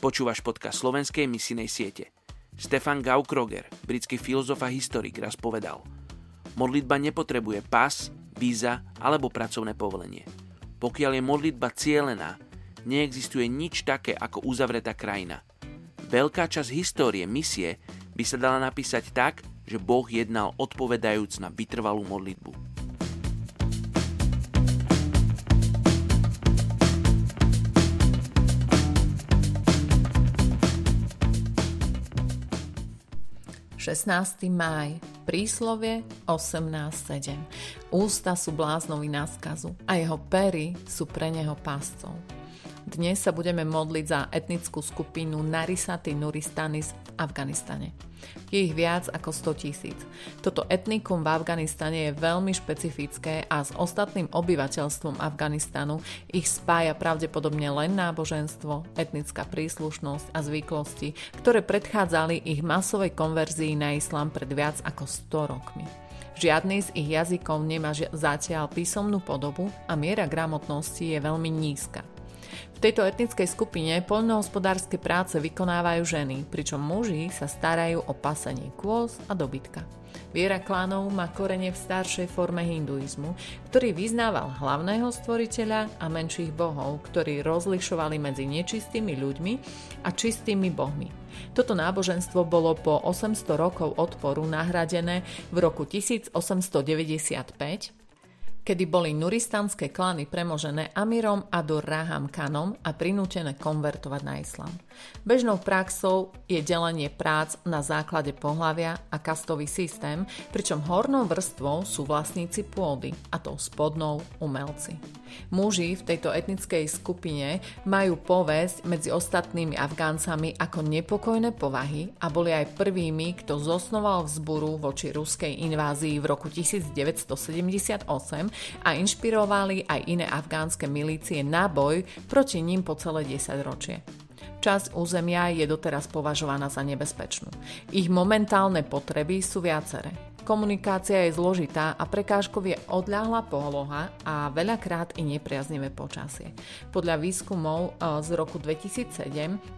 Počúvaš podcast slovenskej misijnej siete. Stefan Gaukroger, britský filozof a historik, raz povedal Modlitba nepotrebuje pas, víza alebo pracovné povolenie. Pokiaľ je modlitba cielená, neexistuje nič také ako uzavretá krajina. Veľká časť histórie misie by sa dala napísať tak, že Boh jednal odpovedajúc na vytrvalú modlitbu. 16. máj, príslovie 18.7. Ústa sú bláznovi náskazu a jeho pery sú pre neho páscov. Dnes sa budeme modliť za etnickú skupinu Narisati Nuristanis v Afganistane. Je ich viac ako 100 tisíc. Toto etnikum v Afganistane je veľmi špecifické a s ostatným obyvateľstvom Afganistanu ich spája pravdepodobne len náboženstvo, etnická príslušnosť a zvyklosti, ktoré predchádzali ich masovej konverzii na islám pred viac ako 100 rokmi. Žiadny z ich jazykov nemá zatiaľ písomnú podobu a miera gramotnosti je veľmi nízka. V tejto etnickej skupine poľnohospodárske práce vykonávajú ženy, pričom muži sa starajú o pasenie kôz a dobytka. Viera klánov má korene v staršej forme hinduizmu, ktorý vyznával hlavného stvoriteľa a menších bohov, ktorí rozlišovali medzi nečistými ľuďmi a čistými bohmi. Toto náboženstvo bolo po 800 rokov odporu nahradené v roku 1895 kedy boli nuristanské klany premožené Amirom Adur Raham Kanom a prinútené konvertovať na islám. Bežnou praxou je delenie prác na základe pohlavia a kastový systém, pričom hornou vrstvou sú vlastníci pôdy a tou spodnou umelci. Muži v tejto etnickej skupine majú povesť medzi ostatnými Afgáncami ako nepokojné povahy a boli aj prvými, kto zosnoval vzburu voči ruskej invázii v roku 1978 a inšpirovali aj iné afgánske milície na boj proti ním po celé 10 ročie. Časť územia je doteraz považovaná za nebezpečnú. Ich momentálne potreby sú viaceré. Komunikácia je zložitá a prekážkov je odľahla poloha a veľakrát i nepriaznivé počasie. Podľa výskumov e, z roku 2007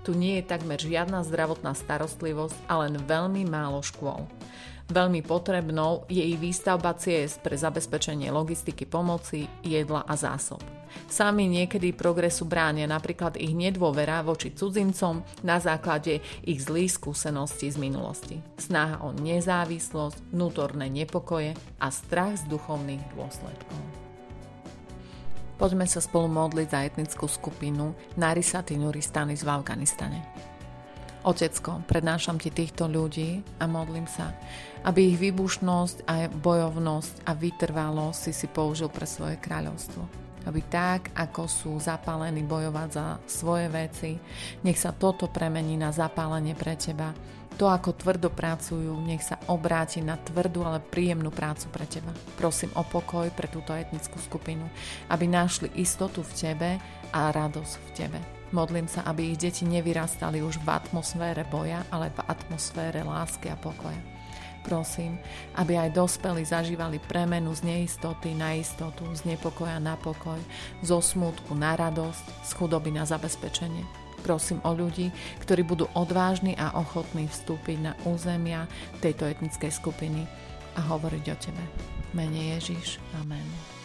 tu nie je takmer žiadna zdravotná starostlivosť a len veľmi málo škôl. Veľmi potrebnou je i výstavba ciest pre zabezpečenie logistiky pomoci, jedla a zásob. Sami niekedy progresu bránia napríklad ich nedôvera voči cudzincom na základe ich zlých skúseností z minulosti. Snaha o nezávislosť, vnútorné nepokoje a strach z duchovných dôsledkov. Poďme sa spolu modliť za etnickú skupinu Narisati Nuristanis v Afganistane. Otecko, prednášam ti týchto ľudí a modlím sa, aby ich výbušnosť a bojovnosť a vytrvalosť si si použil pre svoje kráľovstvo. Aby tak, ako sú zapálení bojovať za svoje veci, nech sa toto premení na zapálenie pre teba. To, ako tvrdo pracujú, nech sa obráti na tvrdú, ale príjemnú prácu pre teba. Prosím o pokoj pre túto etnickú skupinu, aby našli istotu v tebe a radosť v tebe. Modlím sa, aby ich deti nevyrastali už v atmosfére boja, ale v atmosfére lásky a pokoja. Prosím, aby aj dospelí zažívali premenu z neistoty na istotu, z nepokoja na pokoj, zo smútku na radosť, z chudoby na zabezpečenie. Prosím o ľudí, ktorí budú odvážni a ochotní vstúpiť na územia tejto etnickej skupiny a hovoriť o Tebe. Mene Ježiš. Amen.